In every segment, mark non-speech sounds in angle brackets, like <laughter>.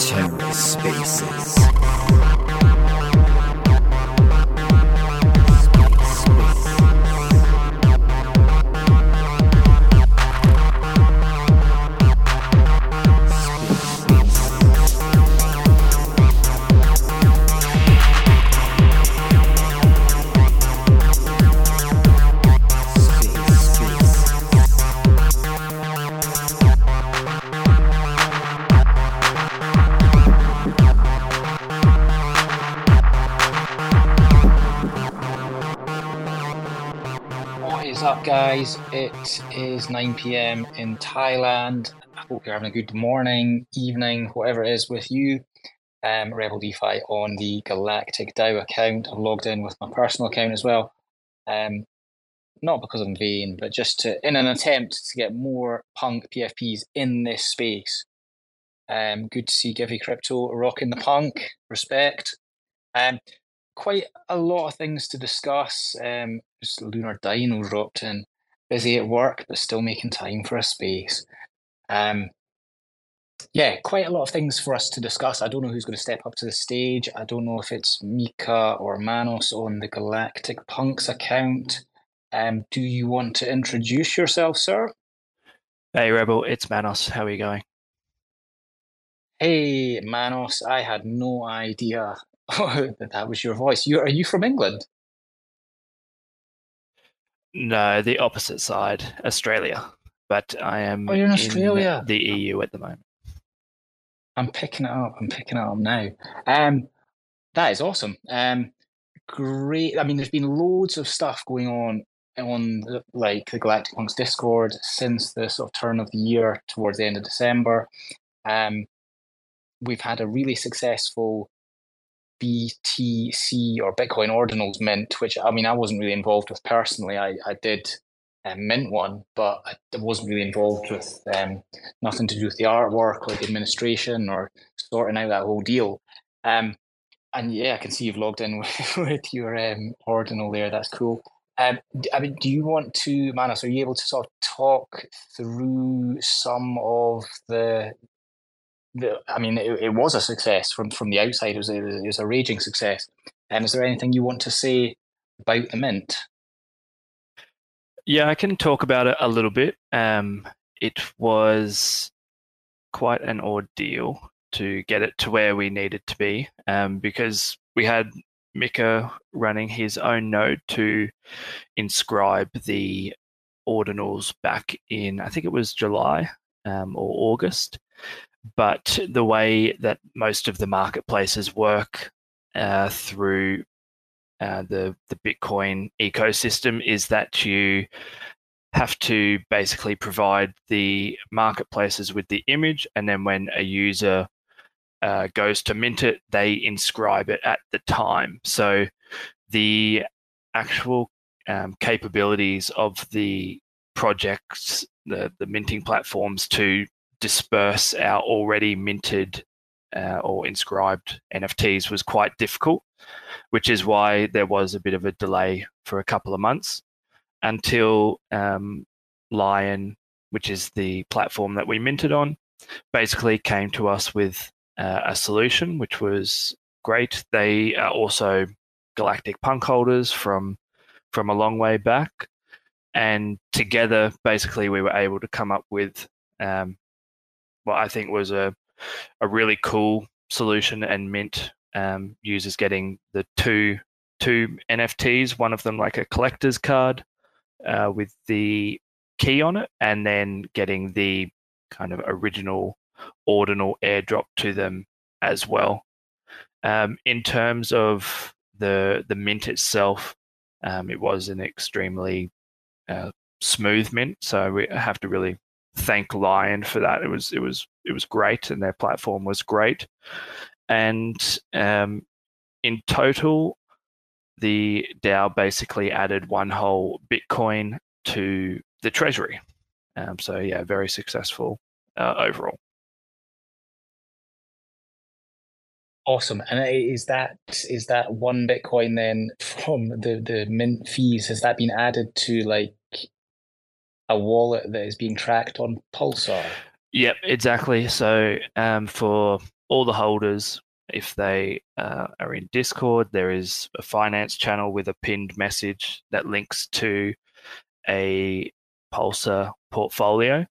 TerraSpaces. Guys. It is 9 pm in Thailand. I hope you're having a good morning, evening, whatever it is with you. Um, Rebel DeFi on the Galactic DAO account. I've logged in with my personal account as well. Um, not because I'm vain, but just to, in an attempt to get more punk PFPs in this space. Um, good to see Givy Crypto rocking the punk. Respect. Um, quite a lot of things to discuss. Um, just Lunar Dino dropped in, busy at work, but still making time for a space. Um, yeah, quite a lot of things for us to discuss. I don't know who's going to step up to the stage. I don't know if it's Mika or Manos on the Galactic Punks account. Um, do you want to introduce yourself, sir? Hey, Rebel, it's Manos. How are you going? Hey, Manos. I had no idea <laughs> that was your voice. You are you from England? No, the opposite side, Australia. But I am oh, you're in Australia. In the EU at the moment. I'm picking it up. I'm picking it up now. Um, that is awesome. Um, great. I mean, there's been loads of stuff going on on the, like the Galactic Punks Discord since the sort of turn of the year towards the end of December. Um, we've had a really successful BTC or Bitcoin ordinals mint, which I mean I wasn't really involved with personally. I I did um, mint one, but I wasn't really involved with um, nothing to do with the artwork or the administration or sorting out that whole deal. Um, and yeah, I can see you've logged in with, <laughs> with your um, ordinal there. That's cool. Um, I mean, do you want to, Manos? Are you able to sort of talk through some of the the, I mean, it, it, was a success from from the outside. It was, a, it was a raging success. And is there anything you want to say about the mint? Yeah, I can talk about it a little bit. Um, it was quite an ordeal to get it to where we needed to be um, because we had Mika running his own node to inscribe the ordinals back in, I think it was July um, or August. But the way that most of the marketplaces work uh, through uh, the the Bitcoin ecosystem is that you have to basically provide the marketplaces with the image, and then when a user uh, goes to mint it, they inscribe it at the time. So the actual um, capabilities of the projects, the the minting platforms to disperse our already minted uh, or inscribed NFTs was quite difficult, which is why there was a bit of a delay for a couple of months until um, Lion, which is the platform that we minted on, basically came to us with uh, a solution, which was great. They are also galactic punk holders from from a long way back, and together, basically, we were able to come up with um, what I think was a a really cool solution and Mint um, users getting the two two NFTs, one of them like a collector's card uh, with the key on it, and then getting the kind of original ordinal airdrop to them as well. Um, in terms of the the mint itself, um, it was an extremely uh, smooth mint, so we have to really thank Lion for that. It was it was it was great, and their platform was great. And um, in total, the DAO basically added one whole Bitcoin to the treasury. Um, so yeah, very successful uh, overall. Awesome. And is that is that one Bitcoin then from the the mint fees? Has that been added to like a wallet that is being tracked on Pulsar. Yep, exactly. So um, for all the holders, if they uh, are in Discord, there is a finance channel with a pinned message that links to a Pulsar portfolio,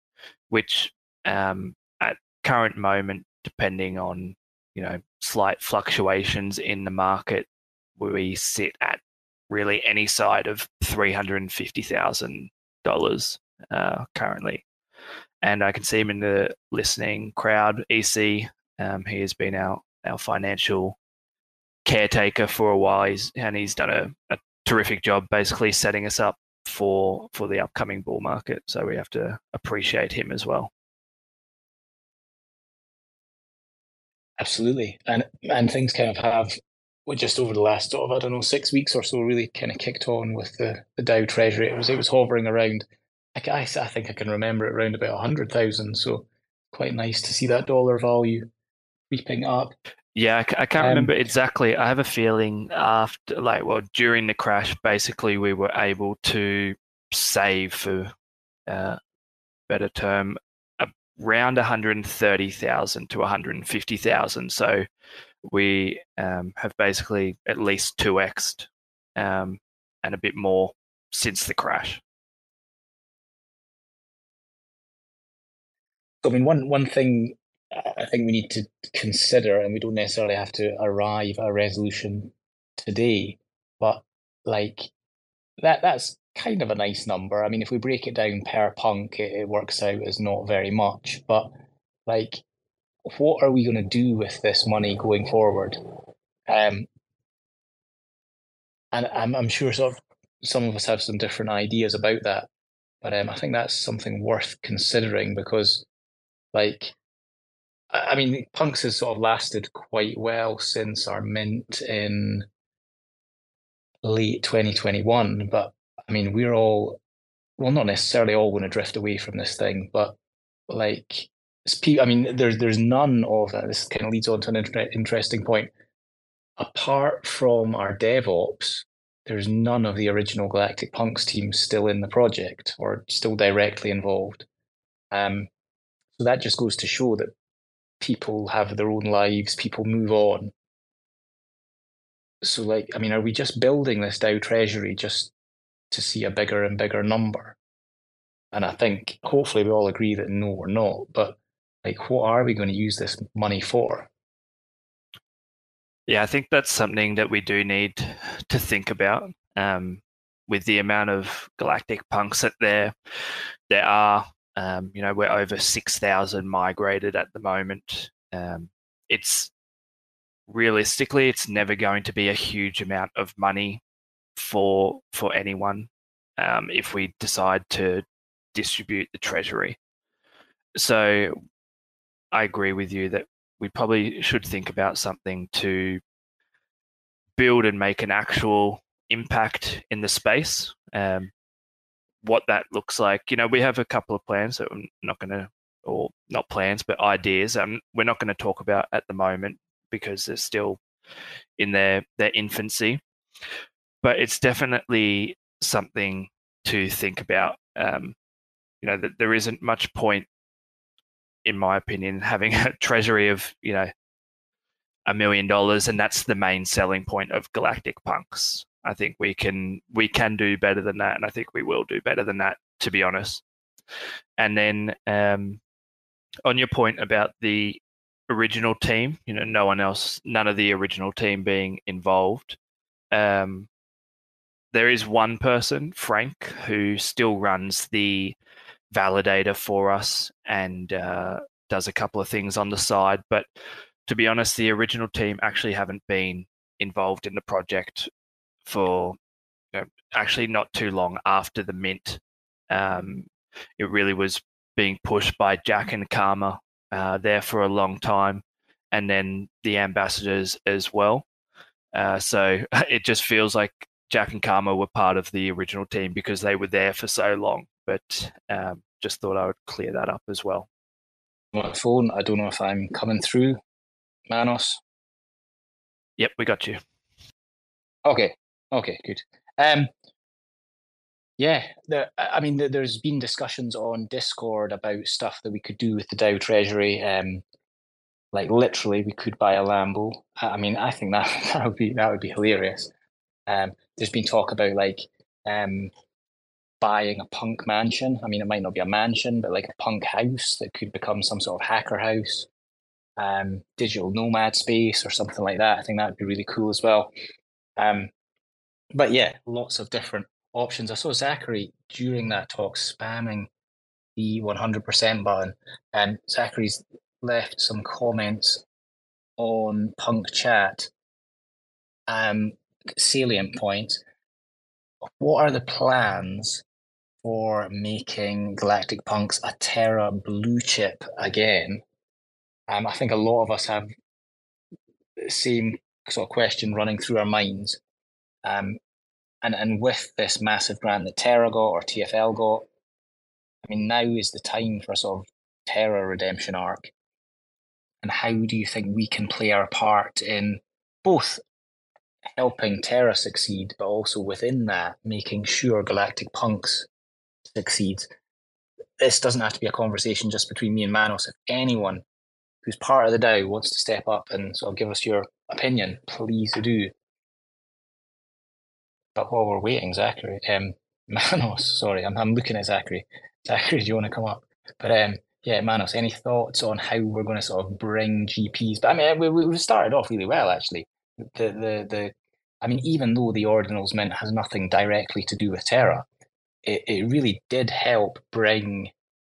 which um, at current moment, depending on you know slight fluctuations in the market, we sit at really any side of three hundred and fifty thousand uh, currently. And I can see him in the listening crowd. EC, um, he has been our our financial caretaker for a while. He's and he's done a, a terrific job, basically setting us up for for the upcoming bull market. So we have to appreciate him as well. Absolutely, and and things kind of have well, just over the last sort of I don't know six weeks or so really kind of kicked on with the the DAO Treasury. It was it was hovering around. I, I, I think I can remember it around about a hundred thousand. So quite nice to see that dollar value creeping up. Yeah, I, can't um, remember exactly. I have a feeling after, like, well, during the crash, basically we were able to save, for uh, better term, around 130,000 to 150,000. So we um, have basically at least 2xed um, and a bit more since the crash. I mean, one one thing I think we need to consider, and we don't necessarily have to arrive at a resolution today, but like that that's kind of a nice number. I mean, if we break it down per punk, it, it works out as not very much. But like, what are we going to do with this money going forward? Um, and I'm I'm sure sort of some of us have some different ideas about that, but um, I think that's something worth considering because, like, I mean, punks has sort of lasted quite well since our mint in late 2021, but I mean, we're all, well, not necessarily all going to drift away from this thing, but like, I mean, there's there's none of that. This kind of leads on to an inter- interesting point. Apart from our DevOps, there's none of the original Galactic Punks team still in the project or still directly involved. Um, so that just goes to show that people have their own lives, people move on. So, like, I mean, are we just building this DAO treasury just to see a bigger and bigger number? And I think hopefully we all agree that no, we're not. But like, what are we going to use this money for? Yeah, I think that's something that we do need to think about. Um, with the amount of galactic punks that there there are, um, you know, we're over 6,000 migrated at the moment. Um, it's realistically, it's never going to be a huge amount of money for for anyone um, if we decide to distribute the treasury. So I agree with you that we probably should think about something to build and make an actual impact in the space. Um, what that looks like. You know, we have a couple of plans that I'm not going to, or not plans, but ideas. Um, we're not going to talk about at the moment because they're still in their their infancy. But it's definitely something to think about. Um, you know, that there isn't much point, in my opinion, having <laughs> a treasury of you know a million dollars, and that's the main selling point of Galactic Punks. I think we can we can do better than that, and I think we will do better than that, to be honest. And then um, on your point about the original team, you know, no one else, none of the original team being involved. Um, there is one person, Frank, who still runs the validator for us and uh, does a couple of things on the side. But to be honest, the original team actually haven't been involved in the project for you know, actually not too long after the mint. Um, it really was being pushed by Jack and Karma uh, there for a long time, and then the ambassadors as well. Uh, so <laughs> it just feels like Jack and Karma were part of the original team because they were there for so long. But um, just thought I would clear that up as well. My phone, I don't know if I'm coming through, Manos. Yep, we got you. Okay, Okay, good. Um, Yeah, there, I mean, there's been discussions on Discord about stuff that we could do with the DAO treasury. Um, like literally, we could buy a Lambo. I mean, I think that <laughs> that would be that would be hilarious. Um, there's been talk about like um, buying a punk mansion. I mean, it might not be a mansion, but like a punk house that could become some sort of hacker house, um, digital nomad space or something like that. I think that would be really cool as well. Um, but yeah, lots of different options. I saw Zachary during that talk spamming the 100% button, and Zachary's left some comments on Punk Chat. Um, salient points. What are the plans for making Galactic Punks a Terra blue chip again. Um, I think a lot of us have the same sort of question running through our minds. Um, and, and with this massive grant that Terra got or TFL got, I mean, now is the time for a sort of Terra redemption arc. And how do you think we can play our part in both helping Terra succeed, but also within that, making sure Galactic Punks succeeds. This doesn't have to be a conversation just between me and Manos. If anyone who's part of the DAO wants to step up and sort of give us your opinion, please do. But while we're waiting, Zachary, um, <laughs> Manos, sorry, I'm, I'm looking at Zachary. Zachary, do you want to come up? But um, yeah, Manos, any thoughts on how we're going to sort of bring GPs? But I mean, we, we started off really well, actually. The, the, the, I mean, even though the Ordinals Mint has nothing directly to do with Terra, it, it really did help bring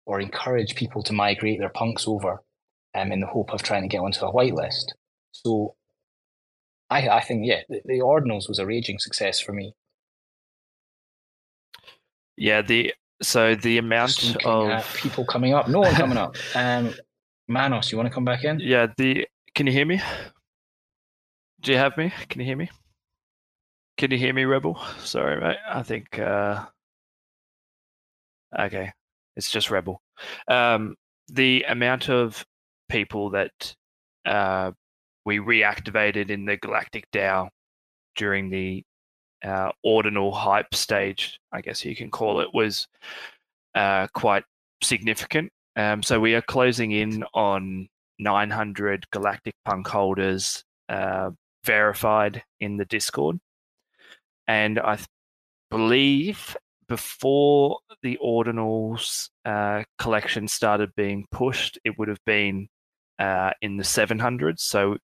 or encourage people to migrate their punks over um, in the hope of trying to get onto a whitelist. So I, I think, yeah, the, the Ordinals was a raging success for me. Yeah, the so the amount of people coming up, no one coming up. <laughs> Um, Manos, you want to come back in? Yeah, the can you hear me? Do you have me? Can you hear me? Can you hear me, Rebel? Sorry, mate. I think uh, Okay, it's just Rebel. Um, the amount of people that uh, we reactivated in the Galactic DAO during the uh, ordinal hype stage, I guess you can call it, was uh, quite significant. Um, so we are closing in on 900 Galactic Punk holders uh, verified in the Discord. And I th- believe before the ordinals uh, collection started being pushed, it would have been uh, in the 700s. So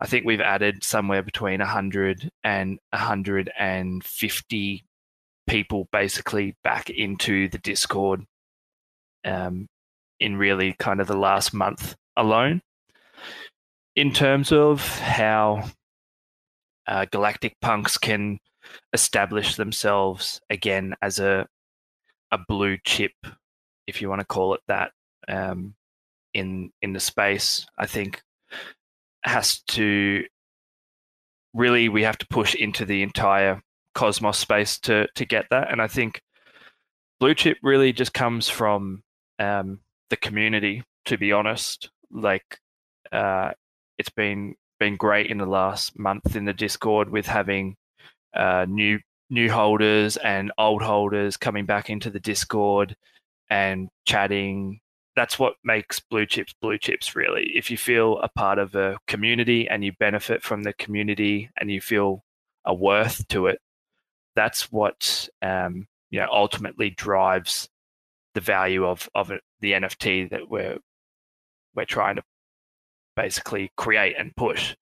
I think we've added somewhere between 100 and 150 people basically back into the Discord um, in really kind of the last month alone. In terms of how uh, Galactic Punks can establish themselves again as a a blue chip, if you want to call it that, um, in in the space. I think has to really we have to push into the entire cosmos space to to get that, and I think blue chip really just comes from um, the community. To be honest, like uh, it's been been great in the last month in the Discord with having uh, new new holders and old holders coming back into the Discord and chatting. That's what makes blue chips blue chips, really. If you feel a part of a community and you benefit from the community and you feel a worth to it, that's what um, you know ultimately drives the value of of the NFT that we're we're trying to basically create and push.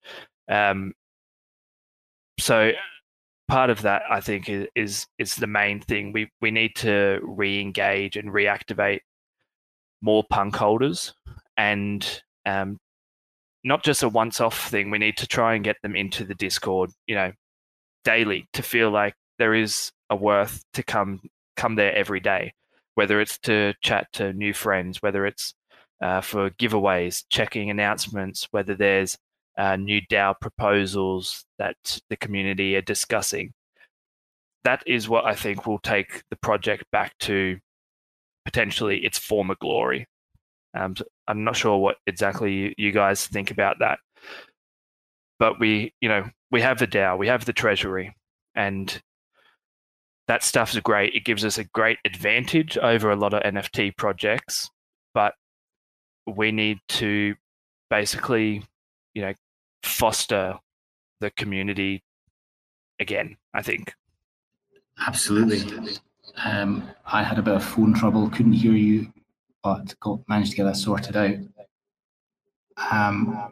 Um, so part of that I think is, is the main thing. We we need to re-engage and reactivate more punk holders and um, not just a once-off thing. We need to try and get them into the Discord, you know, daily to feel like there is a worth to come come there every day, whether it's to chat to new friends, whether it's uh, for giveaways, checking announcements, whether there's uh, new DAO proposals that the community are discussing. That is what I think will take the project back to potentially its former glory. Um, I'm not sure what exactly you, you guys think about that, but we, you know, we have the DAO, we have the treasury, and that stuff's great. It gives us a great advantage over a lot of NFT projects, but we need to basically, you know, foster the community again, I think. Absolutely. Um, I had a bit of phone trouble, couldn't hear you, but got, managed to get that sorted out. Um,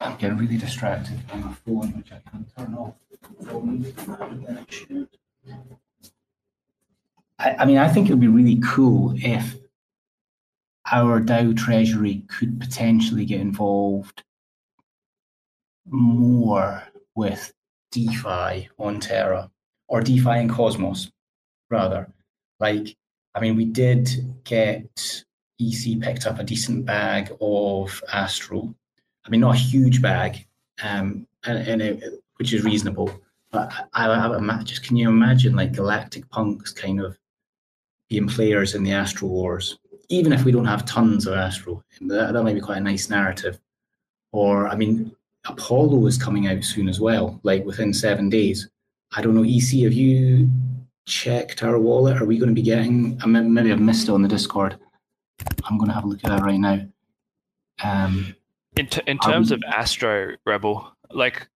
I'm getting really distracted by my phone, which I can't turn off. I, I mean, I think it would be really cool if our DAO treasury could potentially get involved more with DeFi on Terra or DeFi and Cosmos, rather. Like, I mean, we did get EC picked up a decent bag of Astro. I mean, not a huge bag, um, and, and it, which is reasonable. But I, I, I, just can you imagine like Galactic Punks kind of being players in the Astro Wars, even if we don't have tons of Astro, that, that might be quite a nice narrative. Or I mean, Apollo is coming out soon as well, like within seven days. I don't know, EC, have you checked our wallet? Are we going to be getting, maybe I've missed it on the Discord. I'm going to have a look at that right now. Um, in, t- in terms we... of Astro Rebel, like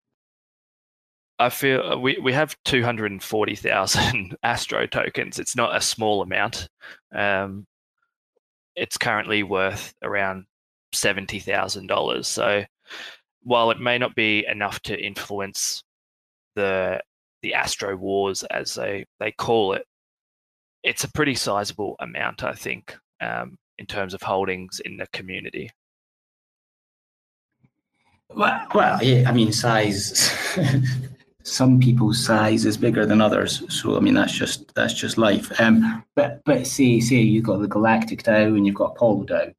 I feel uh, we, we have 240,000 <laughs> Astro tokens. It's not a small amount. Um, it's currently worth around $70,000. So while it may not be enough to influence the the Astro Wars, as they, they call it, it's a pretty sizable amount, I think, um, in terms of holdings in the community. Well, well yeah, I mean, size. <laughs> some people's size is bigger than others, so I mean that's just that's just life. Um, but but say say you've got the Galactic DAO and you've got Apollo DAO,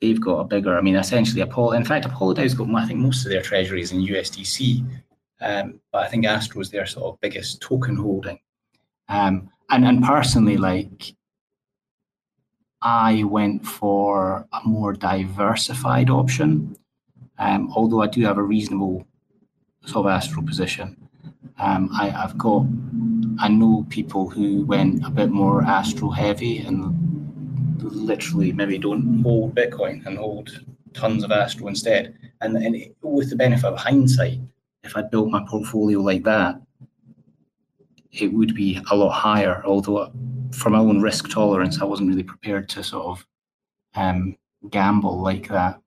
they've got a bigger. I mean, essentially, Apollo. In fact, Apollo DAO's got I think most of their treasuries in USDC, um, but I think Astro is their sort of biggest token holding. Um, and and personally, like I went for a more diversified option. Um, although I do have a reasonable sort of Astro position. Um, I, have got, I know people who went a bit more Astro heavy and literally maybe don't hold Bitcoin and hold tons of Astro instead. And, and with the benefit of hindsight, if I'd built my portfolio like that, it would be a lot higher. Although, for my own risk tolerance, I wasn't really prepared to sort of um, gamble like that.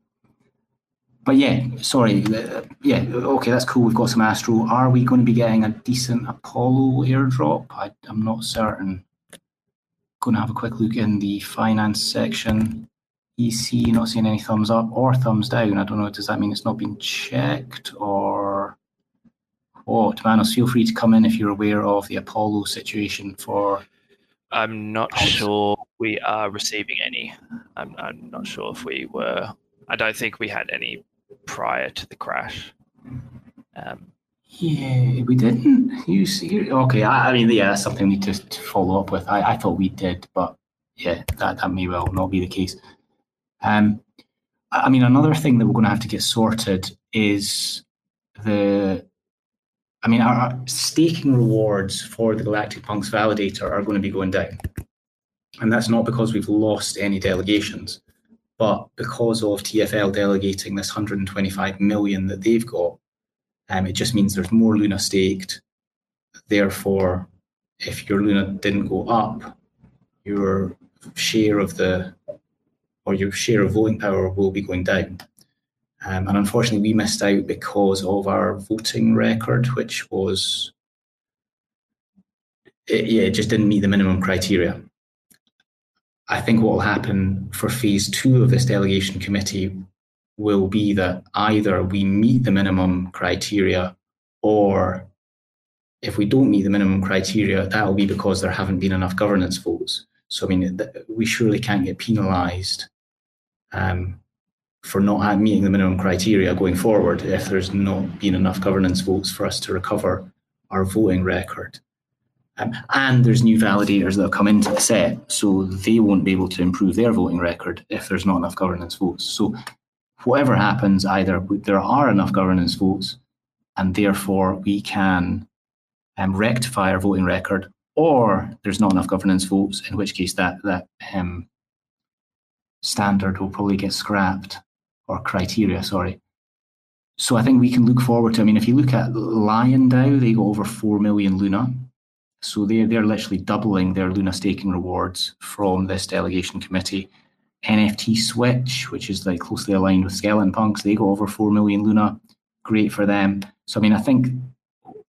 But yeah, sorry. Uh, yeah, okay, that's cool. We've got some Astro. Are we going to be getting a decent Apollo airdrop? I, I'm not certain going to have a quick look in the finance section. EC, not seeing any thumbs up or thumbs down. I don't know. Does that mean it's not been checked or what? Manos, feel free to come in if you're aware of the Apollo situation for. I'm not sure we are receiving any. I'm, I'm not sure if we were. I don't think we had any prior to the crash. Um, yeah, we didn't. You see, okay. I, I mean, yeah, that's something we need to, to follow up with. I, I thought we did, but yeah, that, that may well not be the case. Um, I mean, another thing that we're going to have to get sorted is the. I mean, our, staking rewards for the Galactic Punks validator are going to be going down, and that's not because we've lost any delegations, but because of TFL delegating this 125 million that they've got um, it just means there's more Luna staked. Therefore, if your Luna didn't go up, your share of the or your share of voting power will be going down. Um, and unfortunately, we missed out because of our voting record, which was it, yeah, it just didn't meet the minimum criteria. I think what will happen for phase two of this delegation committee will be that either we meet the minimum criteria or if we don't meet the minimum criteria, that will be because there haven't been enough governance votes. So, I mean, we surely can't get penalised um, for not meeting the minimum criteria going forward if there's not been enough governance votes for us to recover our voting record. Um, and there's new validators that have come into the set, so they won't be able to improve their voting record if there's not enough governance votes. So whatever happens, either there are enough governance votes, and therefore we can um, rectify our voting record, or there's not enough governance votes, in which case that that um, standard will probably get scrapped or criteria, sorry. So I think we can look forward to. I mean, if you look at Lion they got over four million Luna. So they're they're literally doubling their Luna staking rewards from this delegation committee. NFT Switch, which is like closely aligned with Skeleton Punks, they got over four million Luna. Great for them. So I mean, I think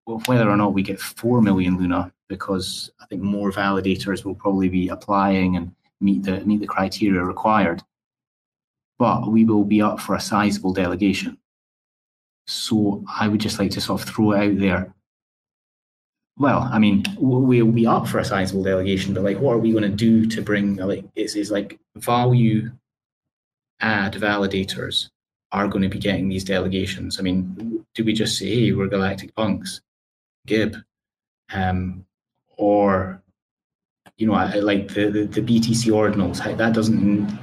whether or not we get four million Luna, because I think more validators will probably be applying and meet the meet the criteria required. But we will be up for a sizable delegation. So I would just like to sort of throw it out there. Well, I mean, we'll be up for a sizable delegation, but like, what are we going to do to bring like is is like value add validators are going to be getting these delegations? I mean, do we just say, hey, we're Galactic Punks, Gib, um, or you know, like the, the, the BTC ordinals, that doesn't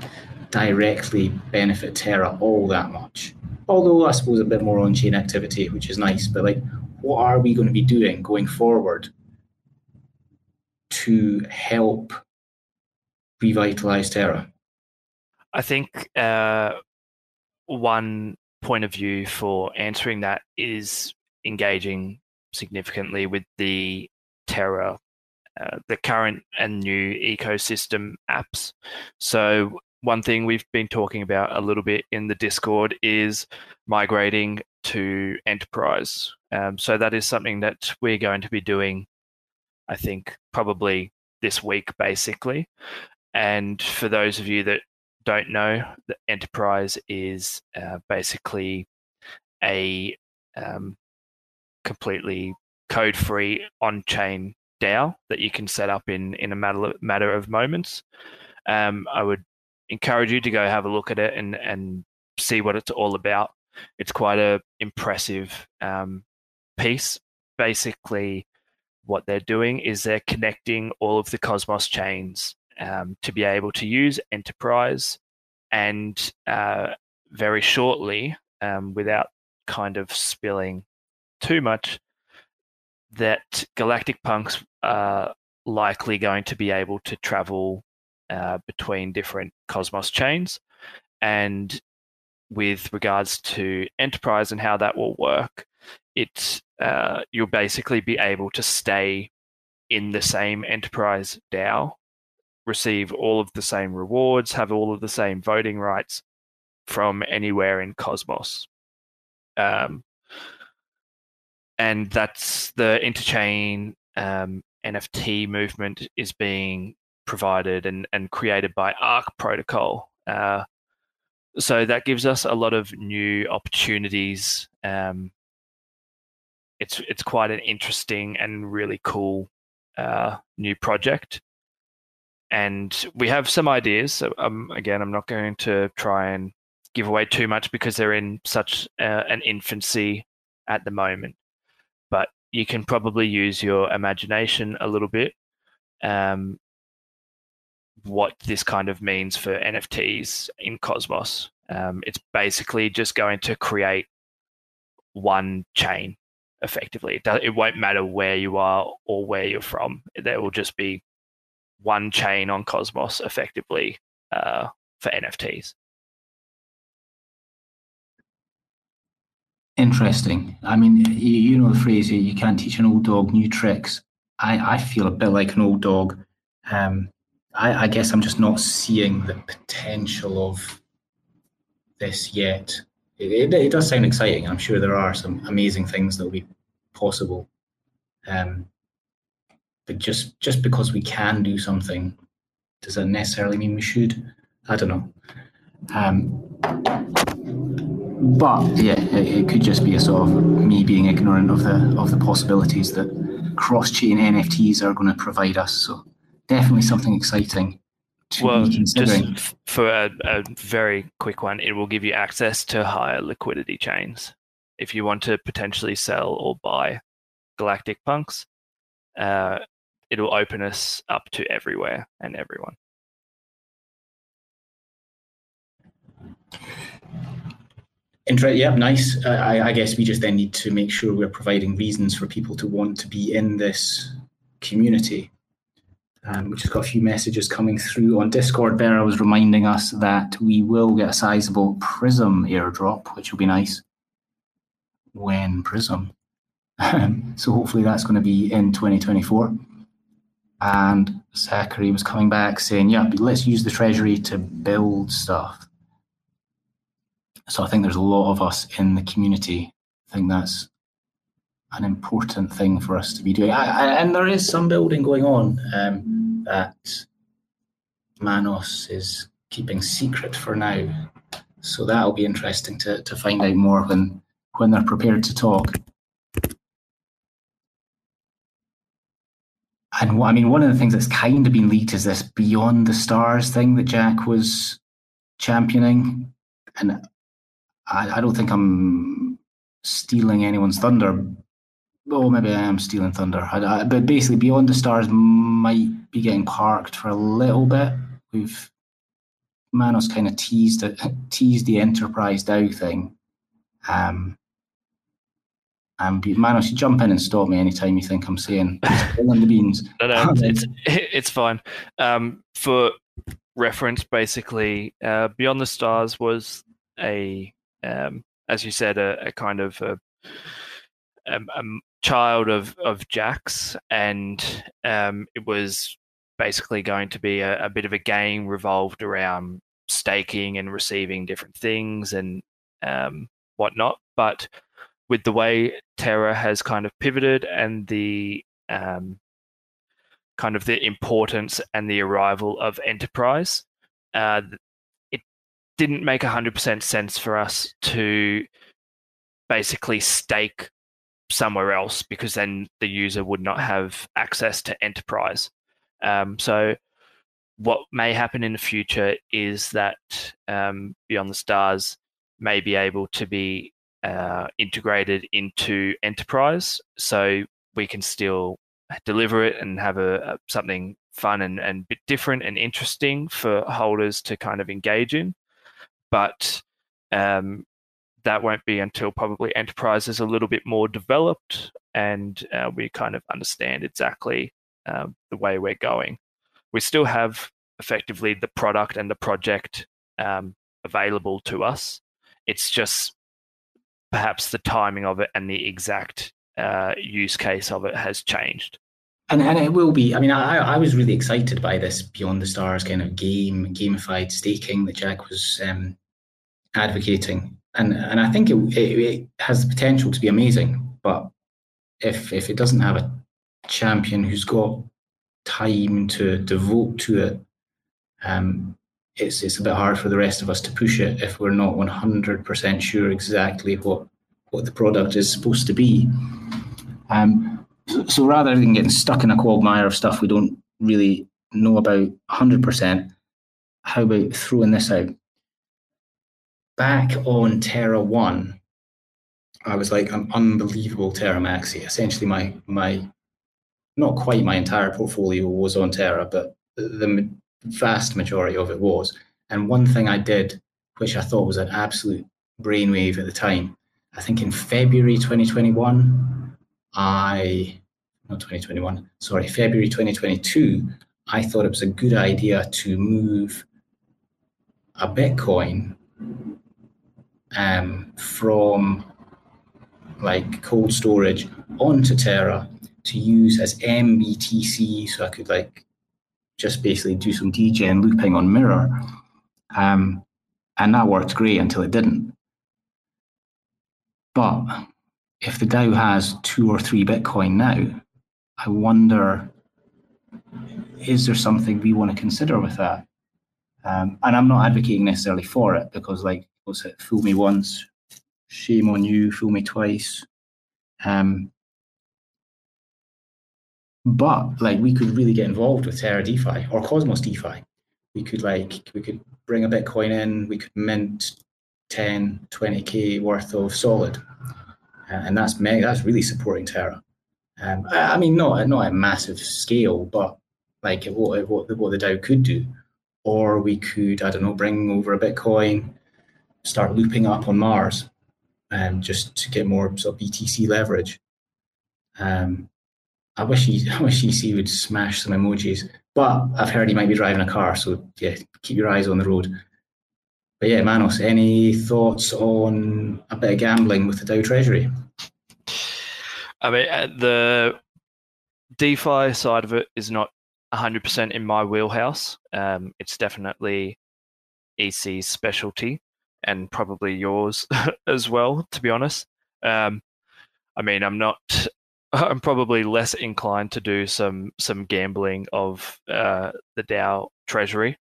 directly benefit Terra all that much. Although I suppose a bit more on chain activity, which is nice. But like, what are we going to be doing going forward to help revitalize Terra? I think uh, one point of view for answering that is engaging significantly with the Terra, uh, the current and new ecosystem apps. So one thing we've been talking about a little bit in the Discord is migrating to enterprise. Um, so that is something that we're going to be doing, I think, probably this week, basically. And for those of you that don't know, the enterprise is uh, basically a um, completely code-free on-chain DAO that you can set up in in a matter matter of moments. Um, I would encourage you to go have a look at it and and see what it's all about. It's quite a impressive um, piece. Basically, what they're doing is they're connecting all of the Cosmos chains um, to be able to use Enterprise, and uh, very shortly, um, without kind of spilling too much, that Galactic Punks are likely going to be able to travel uh, between different Cosmos chains. And with regards to enterprise and how that will work, it uh, you'll basically be able to stay in the same enterprise DAO, receive all of the same rewards, have all of the same voting rights from anywhere in Cosmos. Um, and that's the interchain um, NFT movement is being provided and, and created by Ark Protocol. Uh, so that gives us a lot of new opportunities. Um, it's it's quite an interesting and really cool uh, new project, and we have some ideas. So um, again, I'm not going to try and give away too much because they're in such uh, an infancy at the moment. But you can probably use your imagination a little bit um, what this kind of means for NFTs in Cosmos. Um, it's basically just going to create one chain effectively. It, it won't matter where you are or where you're from. There will just be one chain on Cosmos effectively uh, for NFTs. Interesting. I mean, you, you know the phrase "you can't teach an old dog new tricks." I, I feel a bit like an old dog. Um, I, I guess I'm just not seeing the potential of this yet. It, it, it, does sound exciting. I'm sure there are some amazing things that will be possible. Um, but just just because we can do something, does that necessarily mean we should? I don't know. Um, but yeah, it, it, could just be a sort of me being ignorant of the of the possibilities that cross chain NFTs are going to provide us. So definitely something exciting well, just for a, a, very quick one, it will give you access to higher liquidity chains. If you want to potentially sell or buy Galactic Punks, uh, it'll open us up to everywhere and everyone. Inter- yeah, nice. Uh, I, I, guess we just then need to make sure we're providing reasons for people to want to be in this community. Um, we just got a few messages coming through on Discord. Bera was reminding us that we will get a sizable Prism airdrop, which will be nice. When Prism? <laughs> so hopefully that's going to be in 2024. And Zachary was coming back saying, yeah, let's use the treasury to build stuff. So I think there's a lot of us in the community. I think that's an important thing for us to be doing. I, I, and there is some building going on um, that Manos is keeping secret for now. So that'll be interesting to, to find out more when when they're prepared to talk. And I mean, one of the things that's kind of been leaked is this Beyond the Stars thing that Jack was championing. And I, I don't think I'm stealing anyone's thunder. Oh, maybe I am stealing thunder. I, I, but basically, Beyond the Stars might be getting parked for a little bit. We've Manos kind of teased it, <laughs> teased the Enterprise DAO thing. Um, and Manos, you jump in and stop me anytime you think I'm saying spilling <laughs> the beans. no, no, <laughs> it's it's fine. Um, for reference, basically, uh, Beyond the Stars was a, um, as you said, a, a kind of a, a, a, child of of Jack's, and um, it was basically going to be a, a bit of a game revolved around staking and receiving different things and um, whatnot, but with the way Terra has kind of pivoted and the um, kind of the importance and the arrival of enterprise, uh, it didn't make 100% sense for us to basically stake somewhere else because then the user would not have access to enterprise. Um, so, what may happen in the future is that um, Beyond the Stars may be able to be uh, integrated into enterprise, so we can still deliver it and have a, a something fun and, and bit different and interesting for holders to kind of engage in. But um, that won't be until probably enterprise is a little bit more developed and uh, we kind of understand exactly uh, the way we're going. We still have effectively the product and the project um, available to us. It's just perhaps the timing of it and the exact uh, use case of it has changed. And, and it will be. I mean, I, I was really excited by this Beyond the Stars kind of game, gamified staking that Jack was um, advocating, and and I think it, it, it has the potential to be amazing. But if if it doesn't have a champion who's got time to devote to it, um, it's it's a bit hard for the rest of us to push it if we're not 100% sure exactly what what the product is supposed to be. Um, so, so rather than getting stuck in a quagmire of stuff we don't really know about 100%, how about throwing this out? Back on Terra 1, I was like an unbelievable Terra Maxi. Essentially, my my not quite my entire portfolio was on Terra, but the vast majority of it was. And one thing I did, which I thought was an absolute brainwave at the time, I think in February 2021, I, not 2021, sorry, February 2022, I thought it was a good idea to move a Bitcoin um, from like cold storage onto Terra to use as MBTC so I could like just basically do some degen looping on Mirror. Um, and that worked great until it didn't. But if the DAO has two or three Bitcoin now, I wonder is there something we want to consider with that? Um, and I'm not advocating necessarily for it because, like, what's it? Fool me once, shame on you. Fool me twice. Um, but like we could really get involved with Terra DeFi or Cosmos DeFi. We could like we could bring a Bitcoin in, we could mint 10, 20k worth of solid. And that's that's really supporting Terra. Um, I, mean, not not at massive scale, but like what what the, what the DAO could do, or we could I don't know bring over a Bitcoin, start looping up on Mars, um, just to get more sort of BTC leverage. Um, I wish he, <laughs> I wish EC would smash some emojis, but I've heard he might be driving a car, so yeah, keep your eyes on the road. But yeah, Manos, any thoughts on a bit of gambling with the DAO Treasury? I mean, uh, the DeFi side of it is not 100% in my wheelhouse. Um, it's definitely EC's specialty and probably yours <laughs> as well, to be honest. Um, I mean, I'm not. I'm probably less inclined to do some some gambling of uh, the DAO treasury.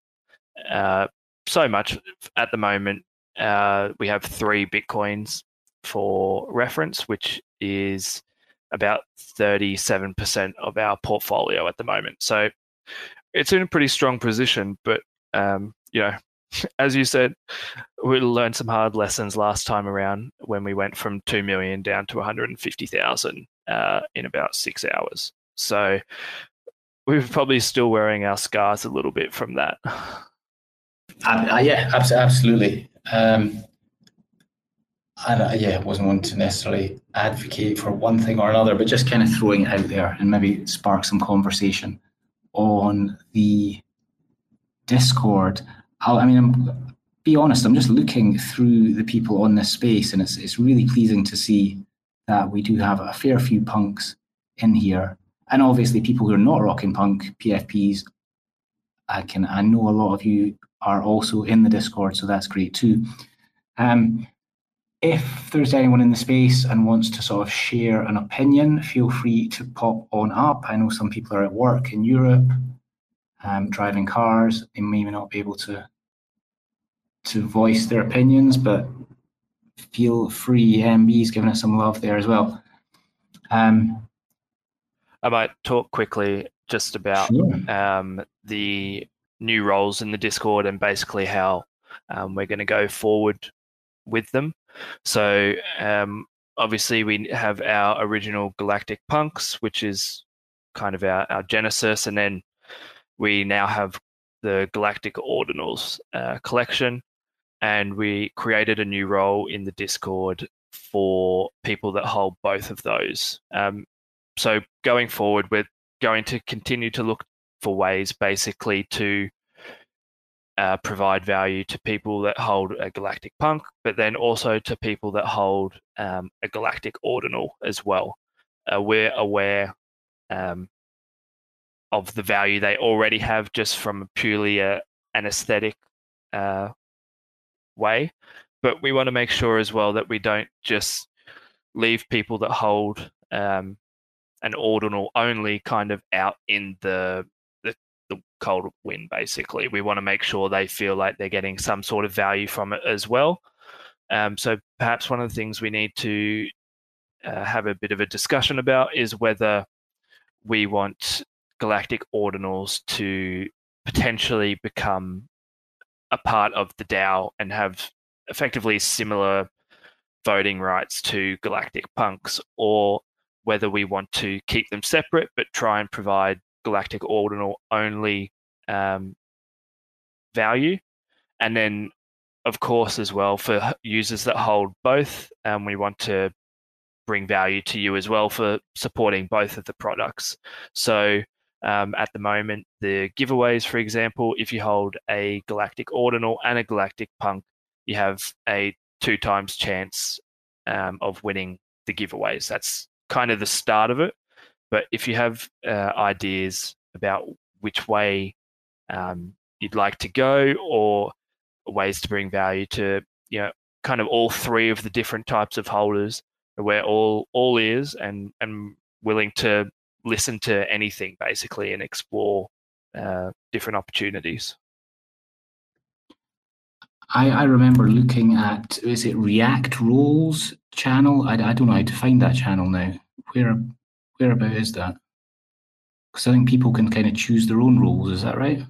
Uh, so much at the moment. Uh, we have three bitcoins for reference, which is about 37% of our portfolio at the moment. So it's in a pretty strong position, but um, you know, <laughs> as you said, we learned some hard lessons last time around when we went from two million down to 150,000 uh, in about six hours. So we're probably still wearing our scars a little bit from that. <sighs> Uh, yeah, absolutely. Um, I, uh, yeah, wasn't one to necessarily advocate for one thing or another, but just kind of throwing it out there and maybe spark some conversation on the Discord. I'll, I mean, I'm, be honest, I'm just looking through the people on this space, and it's it's really pleasing to see that we do have a fair few punks in here, and obviously people who are not rocking punk PFPs. I can I know a lot of you are also in the Discord, so that's great too. Um, if there's anyone in the space and wants to sort of share an opinion, feel free to pop on up. I know some people are at work in Europe, um, driving cars. They may not be able to to voice their opinions, but feel free. MB's giving us some love there as well. Um, I might talk quickly just about sure. um, the new roles in the Discord and basically how um, we're going to go forward with them. So um, obviously we have our original Galactic Punks, which is kind of our, our genesis, and then we now have the Galactic Ordinals uh, collection, and we created a new role in the Discord for people that hold both of those. Um, so going forward, we're going to continue to look for ways, basically, to uh, provide value to people that hold a galactic punk, but then also to people that hold um, a galactic ordinal as well. Uh, we're aware um, of the value they already have just from purely a, an aesthetic uh, way, but we want to make sure as well that we don't just leave people that hold um, an ordinal only kind of out in the the cold wind. basically we want to make sure they feel like they're getting some sort of value from it as well um, so perhaps one of the things we need to uh, have a bit of a discussion about is whether we want galactic ordinals to potentially become a part of the DAO and have effectively similar voting rights to galactic punks, or whether we want to keep them separate but try and provide galactic ordinal only um, value. And then, of course, as well, for users that hold both, um, we want to bring value to you as well for supporting both of the products. So, um, at the moment, the giveaways, for example, if you hold a galactic ordinal and a galactic punk, you have a two times chance um, of winning the giveaways. That's kind of the start of it. But if you have uh, ideas about which way um, you'd like to go or ways to bring value to, you know, kind of all three of the different types of holders, we're all all ears and and willing to listen to anything basically and explore uh, different opportunities. I, I remember looking at is it React Roles channel? I, I don't know how to find that channel now. Where Whereabout is that? Because I think people can kind of choose their own roles. Is that right?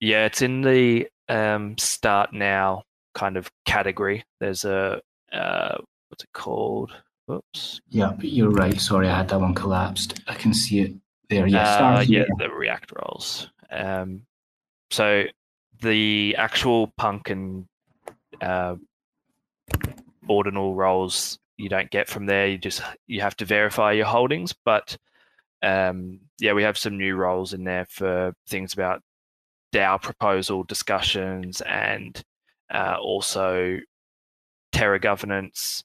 Yeah, it's in the um, start now kind of category. There's a uh, what's it called? Oops. Yeah, but you're right. Sorry, I had that one collapsed. I can see it there. Yeah, uh, yeah, the React roles. Um, so the actual punk and uh, ordinal roles you don't get from there. You just you have to verify your holdings. But um, yeah, we have some new roles in there for things about DAO proposal discussions and uh, also Terra governance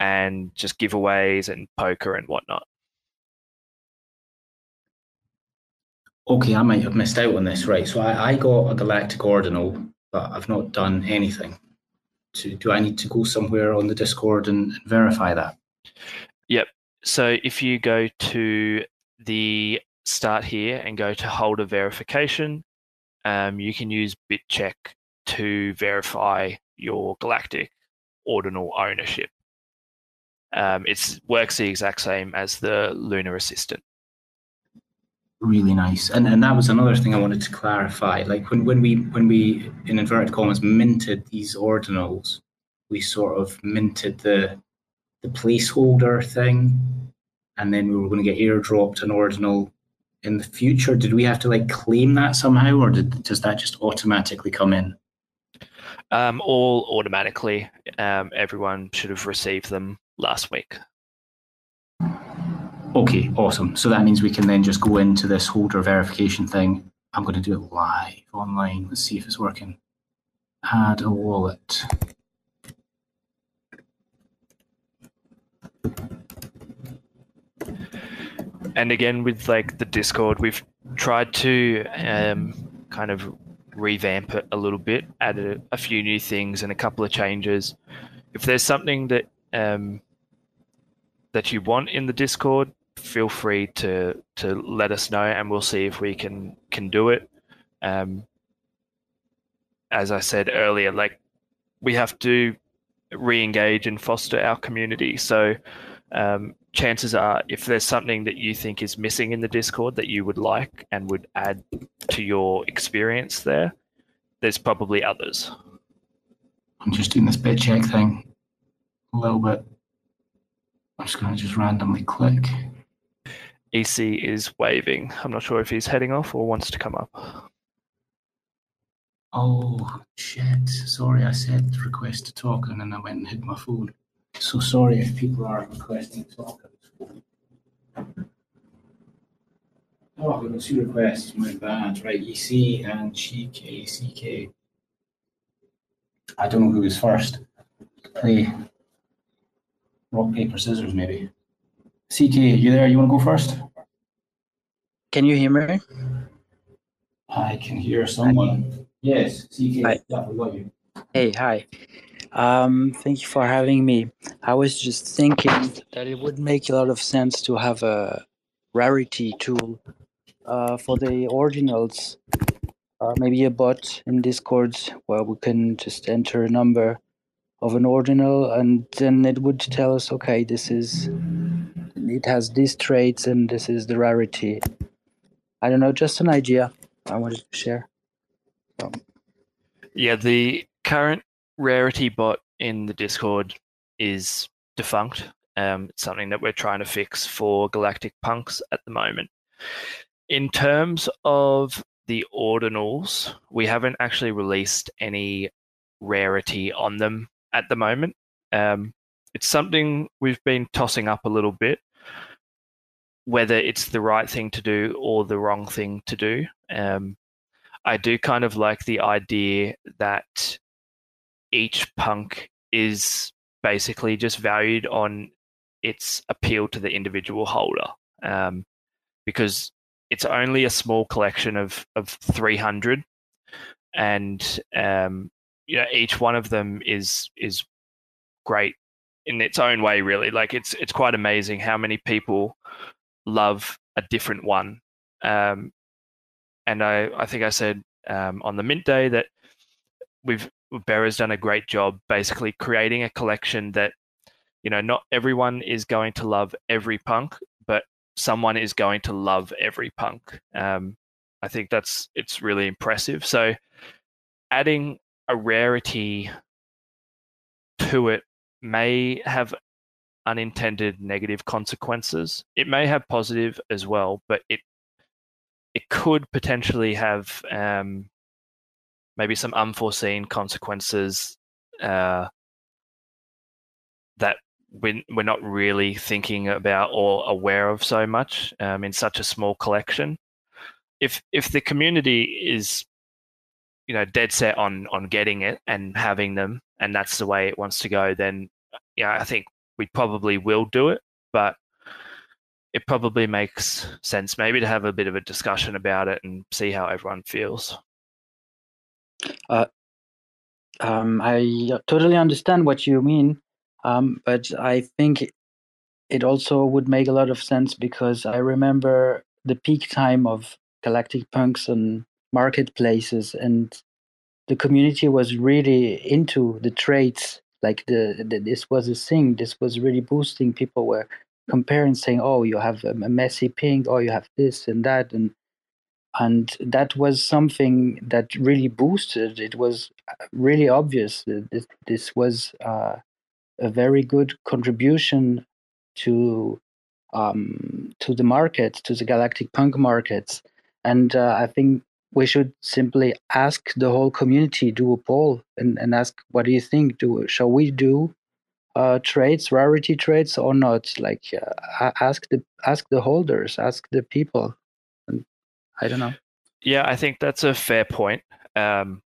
and just giveaways and poker and whatnot. Okay, I might have missed out on this, right? So I, I got a galactic ordinal, but I've not done anything. To, do I need to go somewhere on the Discord and, and verify that? Yep. So if you go to the start here and go to holder verification, um, you can use BitCheck to verify your galactic ordinal ownership. Um, it works the exact same as the Lunar Assistant. Really nice, and and that was another thing I wanted to clarify. Like when when we when we in inverted commas minted these ordinals, we sort of minted the the placeholder thing, and then we were going to get airdropped an ordinal in the future. Did we have to like claim that somehow, or did, does that just automatically come in? Um, all automatically. Um, everyone should have received them last week. Okay, awesome. So that means we can then just go into this holder verification thing. I'm going to do it live online. Let's see if it's working. Add a wallet. And again, with like the Discord, we've tried to um, kind of revamp it a little bit, added a, a, few new things and a couple of changes. If there's something that um, that you want in the Discord, feel free to to let us know, and we'll see if we can can do it. Um, as I said earlier, like we have to re-engage and foster our community. So um, chances are, if there's something that you think is missing in the Discord that you would like and would add to your experience there, there's probably others. I'm just doing this bit check thing a little bit. I'm just going to just randomly click. EC is waving. I'm not sure if he's heading off or wants to come up. Oh, shit. Sorry, I said request to talk and then I went and hit my phone. So sorry if people are requesting to talk at this point. Oh, I've got two requests. My bad. Right, EC and CK. CK. I don't know who was first. Play rock, paper, scissors, maybe. CK, you there? You want to go first? Can you hear me? I can hear someone. Yes, CK, Hi. you. Hey, hi. Um, thank you for having me. I was just thinking that it would make a lot of sense to have a rarity tool uh, for the ordinals. Uh, maybe a bot in Discord where we can just enter a number of an ordinal and then it would tell us, okay, this is it has these traits and this is the rarity. I don't know, just an idea I wanted to share. So. Yeah, the current rarity bot in the Discord is defunct. Um, it's something that we're trying to fix for Galactic Punks at the moment. In terms of the ordinals, we haven't actually released any rarity on them at the moment. Um, it's something we've been tossing up a little bit, whether it's the right thing to do or the wrong thing to do. Um, I do kind of like the idea that each punk is basically just valued on its appeal to the individual holder, um, because it's only a small collection of of 300, and um, you know each one of them is is great in its own way. Really, like it's it's quite amazing how many people love a different one. Um, and I I think I said um, on the mint day that we've Bera's done a great job basically creating a collection that you know not everyone is going to love every punk but someone is going to love every punk um, i think that's it's really impressive so adding a rarity to it may have unintended negative consequences it may have positive as well but it it could potentially have um, maybe some unforeseen consequences uh, that we're, we're not really thinking about or aware of so much um, in such a small collection. If if the community is you know dead set on on getting it and having them and that's the way it wants to go then yeah i think we probably will do it but it probably makes sense maybe to have a bit of a discussion about it and see how everyone feels. Uh, um, i totally understand what you mean um, but i think it also would make a lot of sense because i remember the peak time of galactic punks and marketplaces and the community was really into the trades like the, the, this was a thing this was really boosting. People were comparing saying oh you have a messy pink oh you have this and that and and that was something that really boosted. It was really obvious that this, this was uh, a very good contribution to um, to the market to the galactic punk markets. And uh, i think we should simply ask the whole community, do a poll, and, and ask what do you think? Do shall we do uh, trades, rarity trades, or not? Like uh, ask the ask the holders, ask the people. And I don't know. Yeah, I think that's a fair point. Um,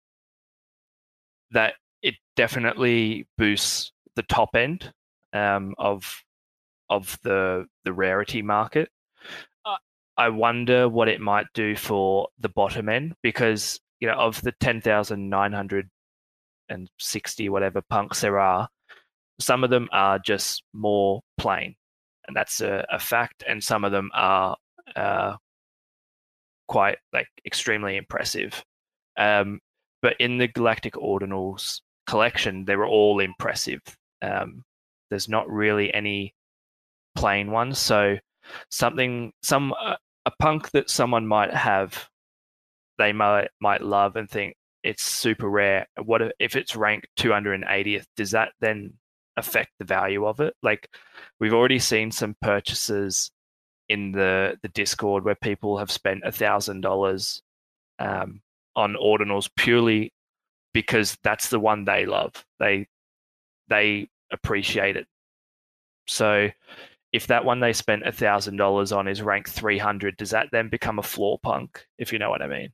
that it definitely boosts the top end um, of of the the rarity market. I wonder what it might do for the bottom end because you know of the ten thousand nine hundred and sixty whatever punks there are, some of them are just more plain, and that's a, a fact, and some of them are uh, quite like extremely impressive. Um, but in the Galactic Ordinals collection, they were all impressive. Um, there's not really any plain ones, so something some uh, a punk that someone might have they might might love and think it's super rare. What if, if it's ranked 280th does that then affect the value of it? Like we've already seen some purchases in the the discord where people have spent a thousand dollars um, on ordinals purely because that's the one they love. They they appreciate it. So if that one they spent a thousand dollars on is ranked 300 does that then become a floor punk if you know what i mean?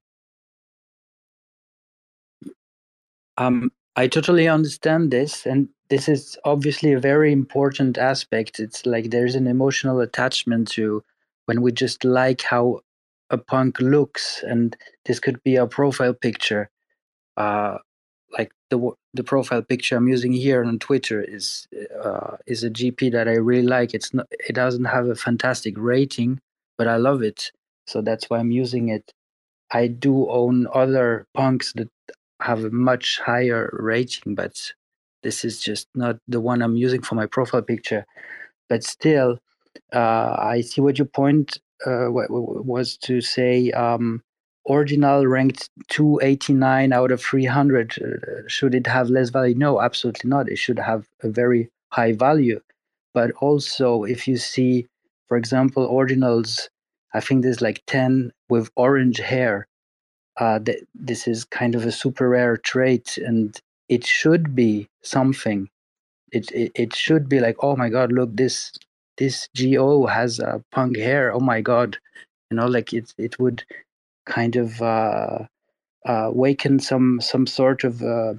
Um, i totally understand this and this is obviously a very important aspect. It's like there's an emotional attachment to when we just like how a punk looks and this could be a profile picture. Uh, like the the profile picture I'm using here on Twitter is uh, is a GP that I really like. It's not it doesn't have a fantastic rating, but I love it, so that's why I'm using it. I do own other punks that have a much higher rating, but this is just not the one I'm using for my profile picture. But still, uh, I see what your point uh, was to say. Um, ordinal ranked 289 out of 300 uh, should it have less value? No absolutely not. It should have a very high value. But also if you see for example ordinals i think there's like 10 with orange hair uh, th- this is kind of a super rare trait and it should be something. It, it it should be like oh my god look this this go has a punk hair. Oh my god. You know like it it would kind of uh, uh, awaken some some sort of uh,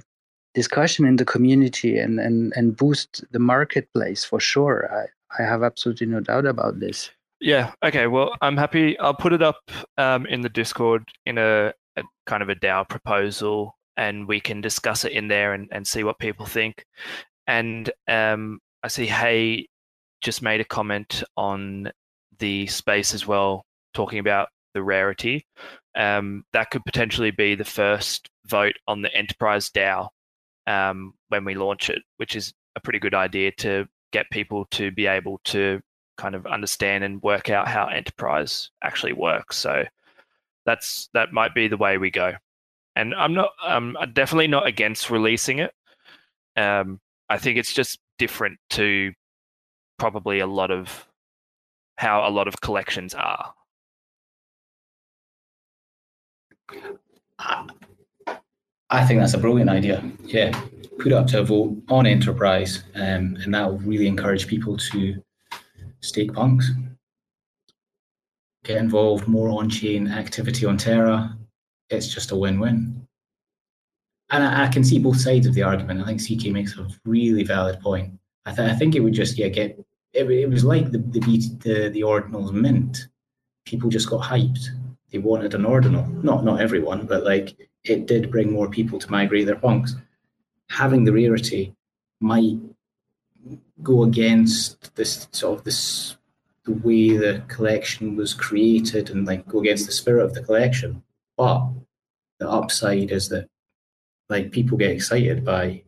discussion in the community and, and and boost the marketplace for sure. I, I have absolutely no doubt about this. Yeah. Okay. Well, I'm happy. I'll put it up um, in the Discord in a, a, kind of a DAO proposal, and we can discuss it in there and, and see what people think. And um, I see Hey just made a comment on the space as well, talking about the rarity um, that could potentially be the first vote on the enterprise DAO um, when we launch it, which is a pretty good idea to get people to be able to kind of understand and work out how enterprise actually works. So that's that might be the way we go. And I'm not, I'm definitely not against releasing it. Um, I think it's just different to probably a lot of how a lot of collections are. I think that's a brilliant idea. Yeah, put up to a vote on enterprise, um, and that will really encourage people to stake punks. Get involved more on-chain activity on Terra. It's just a win-win. And I, I, can see both sides of the argument. I think CK makes a really valid point. I, th- I think it would just yeah get it, it was like the the the, the ordinals mint. People just got hyped. They wanted an ordinal. Not not everyone, but like it did bring more people to migrate their punks. Having the rarity might go against this sort of this the way the collection was created and like go against the spirit of the collection. But the upside is that like people get excited by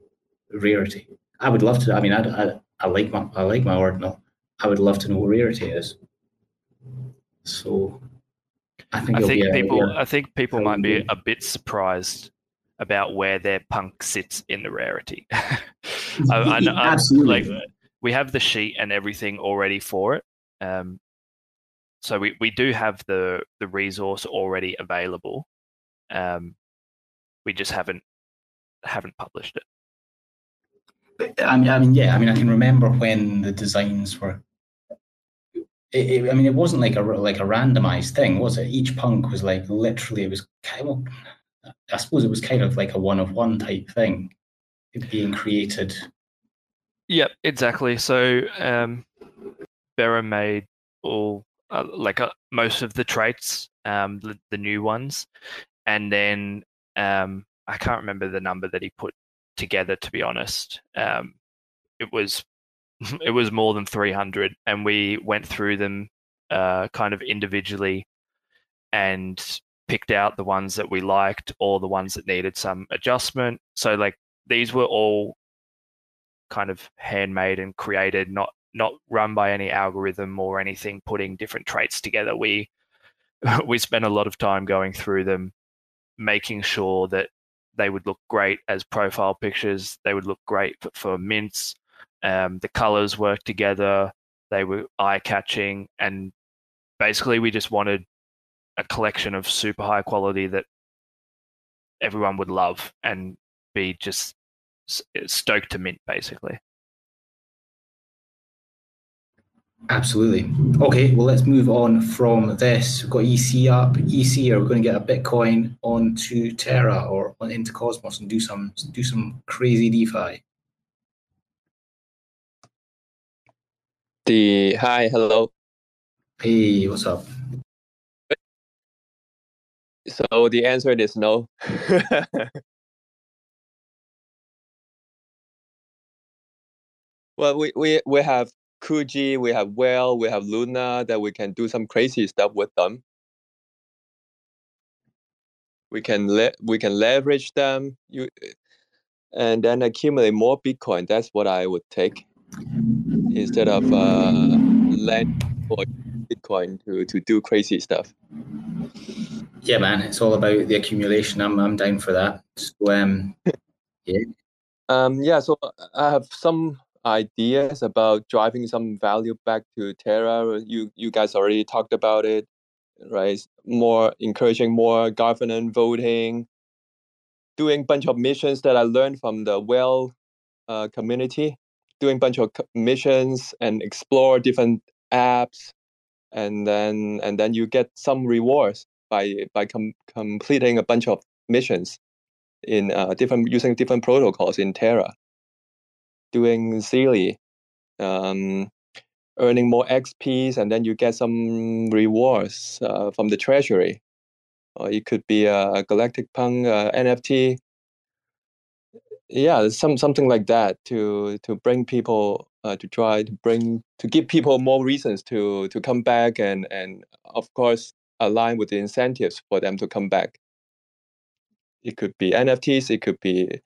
rarity. I would love to. I mean, I, I, I like my I like my ordinal. I would love to know what rarity is. So, I think I think people I think people might be a bit surprised about where their punk sits in the rarity. <laughs> I, I, I, Absolutely. Like, we have the sheet and everything already for it. Um, so we, we do have the the resource already available. Um, we just haven't haven't published it. I mean, I mean, yeah. I mean, I can remember when the designs were. It, it, I mean, it wasn't like a like a randomized thing, was it? Each punk was like literally. It was kind of. I suppose it was kind of like a one of one type thing, being created. Yep, exactly. So, um, made all uh, like uh, most of the traits, um, the, the new ones, and then um, I can't remember the number that he put together. To be honest, um, it was <laughs> it was more than three hundred, and we went through them uh, kind of individually and picked out the ones that we liked or the ones that needed some adjustment. So like these were all kind of handmade and created, not not run by any algorithm or anything putting different traits together. We <laughs> we spent a lot of time going through them, making sure that they would look great as profile pictures. They would look great for, for mints. Um, the colors worked together. They were eye catching, and basically, we just wanted a collection of super high quality that everyone would love and be just stoked to mint, basically. Absolutely. Okay, well, let's move on from this. We've got EC up. EC, are we going to get a Bitcoin onto Terra or into Cosmos and do some do some crazy DeFi? The hi, hello. Hey, what's up? So the answer is no. <laughs> well, we, we, we have Kuji, we have Whale, we have Luna that we can do some crazy stuff with them. We can le- we can leverage them you, and then accumulate more Bitcoin. That's what I would take instead of uh, lend for Bitcoin to, to do crazy stuff. Yeah, man, it's all about the accumulation. I'm I'm down for that. So um, <laughs> yeah. Um, yeah, so I have some ideas about driving some value back to Terra. You you guys already talked about it, right? More encouraging more governance voting, doing bunch of missions that I learned from the Whale uh, community, doing a bunch of missions and explore different apps, and then and then you get some rewards by by com- completing a bunch of missions in uh, different using different protocols in Terra doing Zealy, um, earning more XPs, and then you get some rewards uh, from the treasury. Or it could be a Galactic Punk uh, NFT. Yeah, some something like that to to bring people uh, to try to bring to give people more reasons to to come back and and of course align with the incentives for them to come back. It could be NFTs. It could be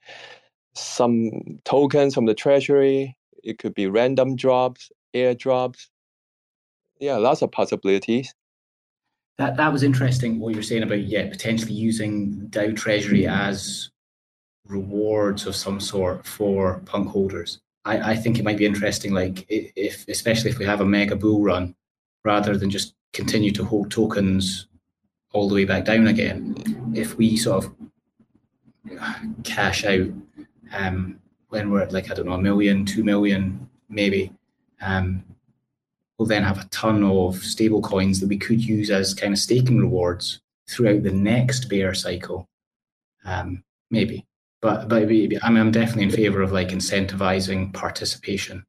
some tokens from the treasury. It could be random drops, airdrops. Yeah, lots of possibilities. That that was interesting. What you're saying about yeah, potentially using DAO Treasury as rewards of some sort for punk holders. I, I think it might be interesting, like if especially if we have a mega bull run, rather than just continue to hold tokens all the way back down again. If we sort of cash out um, when we're at like I don't know a million, two million, maybe, um, we'll then have a ton of stable coins that we could use as kind of staking rewards throughout the next bear cycle. Um, maybe, but but I mean, I'm definitely in favor of like incentivizing participation.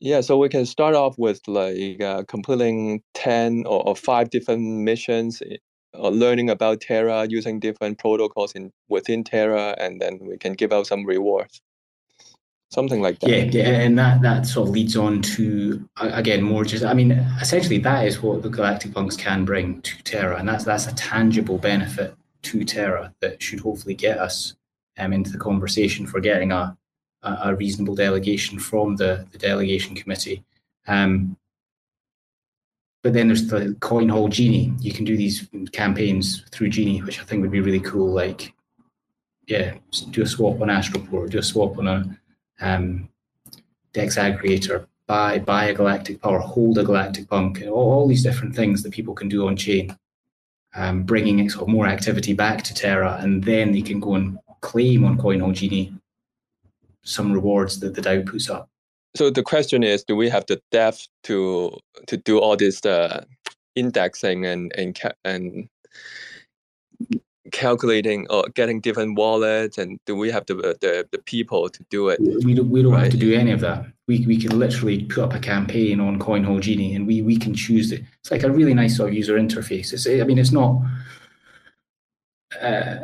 Yeah, so we can start off with like uh, completing 10 or, or, five different missions eh, or learning about Terra using different protocols in within Terra, and then we can give out some rewards. Something like that. Yeah, yeah, and that, that sort of leads on to again more just I mean, essentially that is what the Galactic Punks can bring to Terra, and that's that's a tangible benefit to Terra that should hopefully get us um, into the conversation for getting a a, reasonable delegation from the, the delegation committee. Um, but then there's the Coinhall Genie. You can do these campaigns through genie, which I think would be really cool. Like, yeah, do a swap on Astroport, do a swap on a um, Dex aggregator, buy buy a galactic power, hold a galactic punk, all, all these different things that people can do on chain, um, bringing sort of more activity back to Terra, and then they can go and claim on Coinhall Genie some rewards that the DAO puts up. So the question is, do we have the depth to to do all this uh, indexing and and and calculating or getting different wallets and do we have the the, the people to do it we don't, we don't right? have to do any of that we, we can literally put up a campaign on Coinhall Genie and we we can choose it it's like a really nice sort of user interface it's, i mean it's not uh,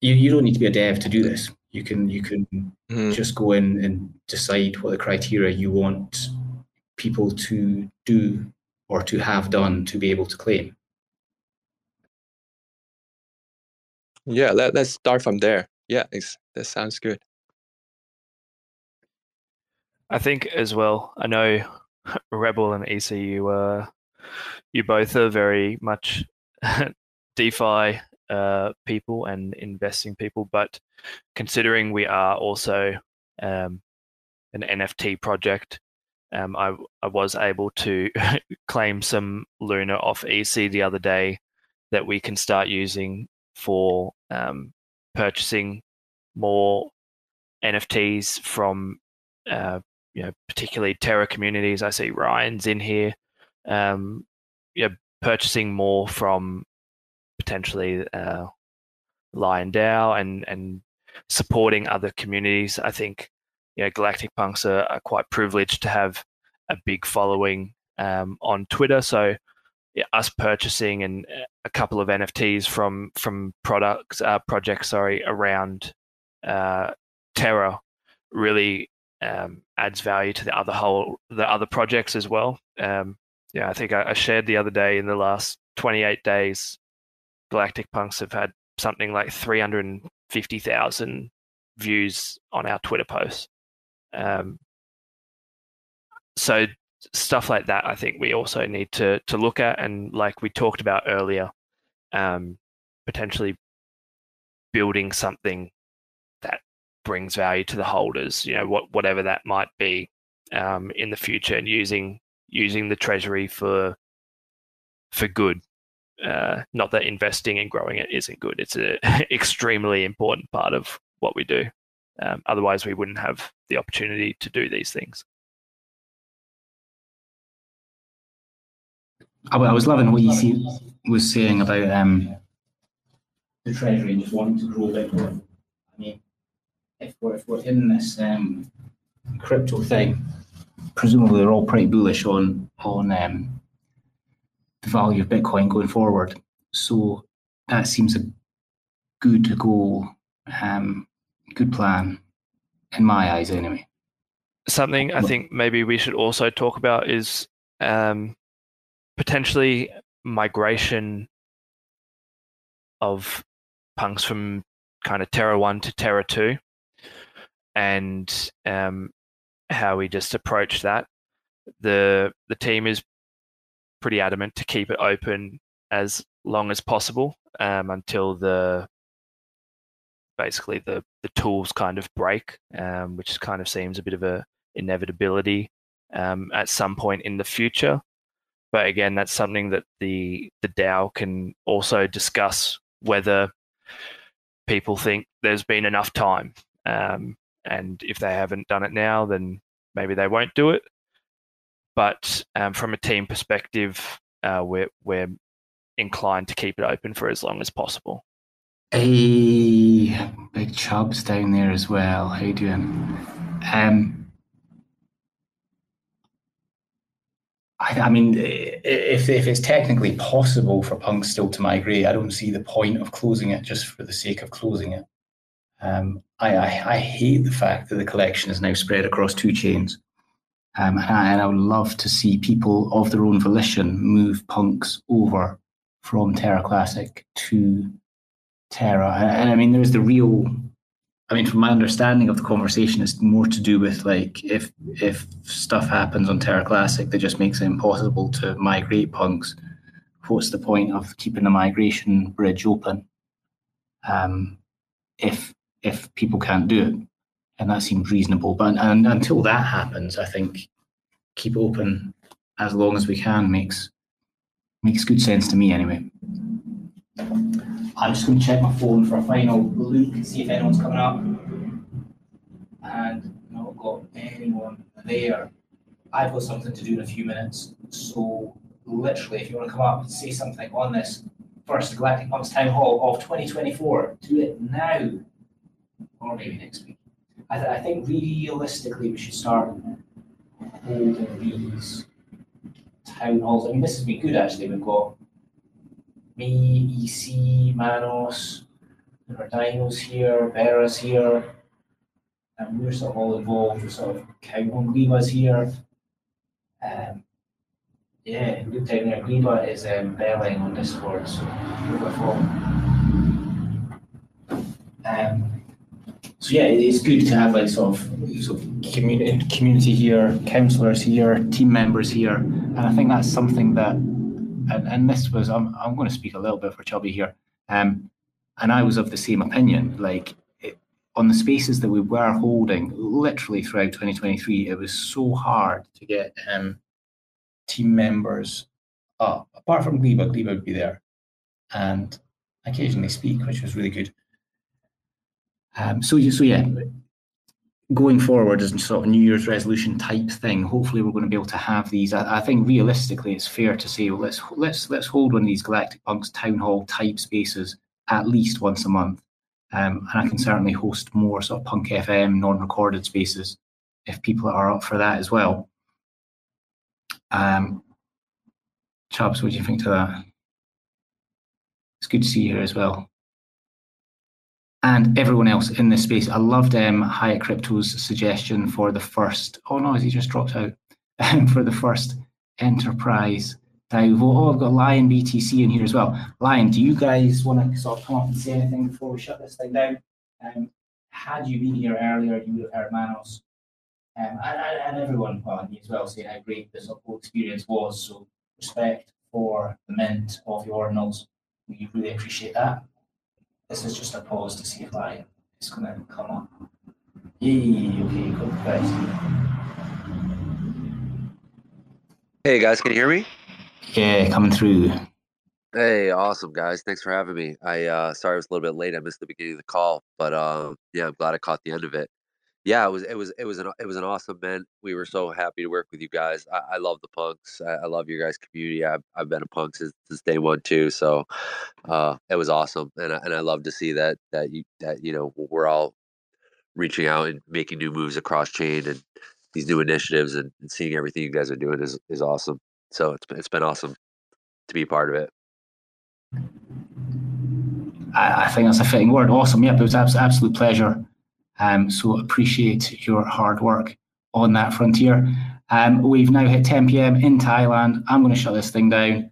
you, you don't need to be a dev to do this you can you can mm-hmm. just go in and decide what the criteria you want people to do or to have done to be able to claim. Yeah, let, let's start from there. Yeah, that sounds good. I think as well. I know <laughs> Rebel and ECU, uh, you both are very much <laughs> DeFi uh, people and investing people, but considering we are also um, an NFT project, um, I, I was able to <laughs> claim some Luna off EC the other day that we can start using for um, purchasing more NFTs from, uh, you know, particularly Terra communities. I see Ryan's in here. Um, yeah, purchasing more from potentially uh, Lion DAO and and supporting other communities. I think you know Galactic Punks are, are quite privileged to have a big following um, on Twitter. So us purchasing and uh, a couple of NFTs from from products uh, projects sorry around uh, Terra really um, adds value to the other whole the other projects as well. Um, yeah, I think I, I, shared the other day in the last 28 days Galactic Punks have had something like 350,000 views on our Twitter posts. Um, so stuff like that, I think we also need to to look at, and like we talked about earlier, um, potentially building something that brings value to the holders. You know, what whatever that might be um, in the future, and using using the treasury for for good uh, not that investing and growing it isn't good. It's an <laughs> extremely important part of what we do. Um, otherwise, we wouldn't have the opportunity to do these things. I, was loving what you was saying about um, the treasury and just wanting to grow Bitcoin. I mean, if we're, if we're in this um, crypto thing, presumably they're all pretty bullish on on um, the value of Bitcoin going forward. So that seems a good goal, um, good plan in my eyes, anyway. Something I think maybe we should also talk about is um, potentially migration of punks from kind of Terra 1 to Terra 2 and um, how we just approach that. The the team is pretty adamant to keep it open as long as possible um, until the basically the the tools kind of break, um, which kind of seems a bit of a inevitability um, at some point in the future. But again, that's something that the the DAO can also discuss whether people think there's been enough time. Um, and if they haven't done it now, then maybe they won't do it. But um, from a team perspective, uh, we're, we're inclined to keep it open for as long as possible. Hey, big chubs down there as well. How you doing? Um, I, I mean, if if it's technically possible for punks still to migrate, I don't see the point of closing it just for the sake of closing it. Um, I, I, I hate the fact that the collection is now spread across two chains. Um, and, I, and I would love to see people of their own volition move punks over from Terra Classic to Terra. And, and I mean, there's the real. I mean, from my understanding of the conversation, it's more to do with like if if stuff happens on Terra Classic that just makes it impossible to migrate punks. What's the point of keeping the migration bridge open? Um, if if people can't do it, and that seems reasonable. But and until that happens, I think keep open as long as we can makes makes good sense to me anyway. I'm just going to check my phone for a final look and see if anyone's coming up. And not got anyone there. I've got something to do in a few minutes. So literally, if you want to come up and say something on this first Galactic Punks Town Hall of 2024, do it now or maybe next week. I, th- I think realistically we should start holding these town halls. I mean, this has been good actually. We've got me, EC, Manos, our dinos here, Vera's here, and we're sort of all involved. We're sort of on Gliba's here. Um, yeah, look down there. Gliba is um, on Discord, so wonderful. Um, so yeah, it's good to have like sort of, sort of community, community here, counsellors here, team members here, and I think that's something that, and, and this was, I'm, I'm going to speak a little bit for Chubby here, um, and I was of the same opinion. Like it, on the spaces that we were holding, literally throughout 2023, it was so hard to get um, team members up. Apart from Gleba, Gleba would be there, and occasionally speak, which was really good. Um, so, so yeah, going forward as sort of New Year's resolution type thing, hopefully we're going to be able to have these. I, I, think realistically, it's fair to say, well, let's let's let's hold one of these Galactic Punks town hall type spaces at least once a month, um, and I can certainly host more sort of Punk FM non-recorded spaces if people are up for that as well. Um, Chubbs, what do you think to that? It's good to see you here as well and everyone else in this space. I loved um, Hyatt Crypto's suggestion for the first. Oh no, he just dropped out? <laughs> for the first enterprise dive. Oh, I've got Lion BTC in here as well. Lion, do you guys want to sort of come up and say anything before we shut this thing down? Um, had you been here earlier, you would have heard Manos um, and, and, everyone well, as well saying how great this whole experience was. So respect for the mint of the ordinals. We really appreciate that. This is just a pause to see if I is going to come up. Yay, okay, good question. Hey guys, can you hear me? Yeah, coming through. Hey, awesome guys. Thanks for having me. I uh sorry I was a little bit late. I missed the beginning of the call, but um yeah, I'm glad I caught the end of it yeah, it was it was it was an it was an awesome event. We were so happy to work with you guys. I, I love the punks. I, I, love your guys' community. I've, I've been a punk since, since day one too. So uh, it was awesome, and I, and I love to see that that you that you know we're all reaching out and making new moves across chain and these new initiatives and, and seeing everything you guys are doing is is awesome. So it's it's been awesome to be part of it. I, I think that's a fitting word. Awesome. Yep, it was an absolute pleasure um, so appreciate your hard work on that frontier. Um, we've now hit 10 p.m. in Thailand. I'm going to shut this thing down.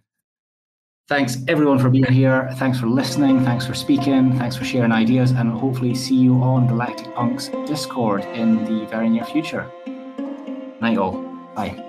Thanks everyone for being here. Thanks for listening. Thanks for speaking. Thanks for sharing ideas, and hopefully see you on Galactic Punk's Discord in the very near future. Night all. Bye.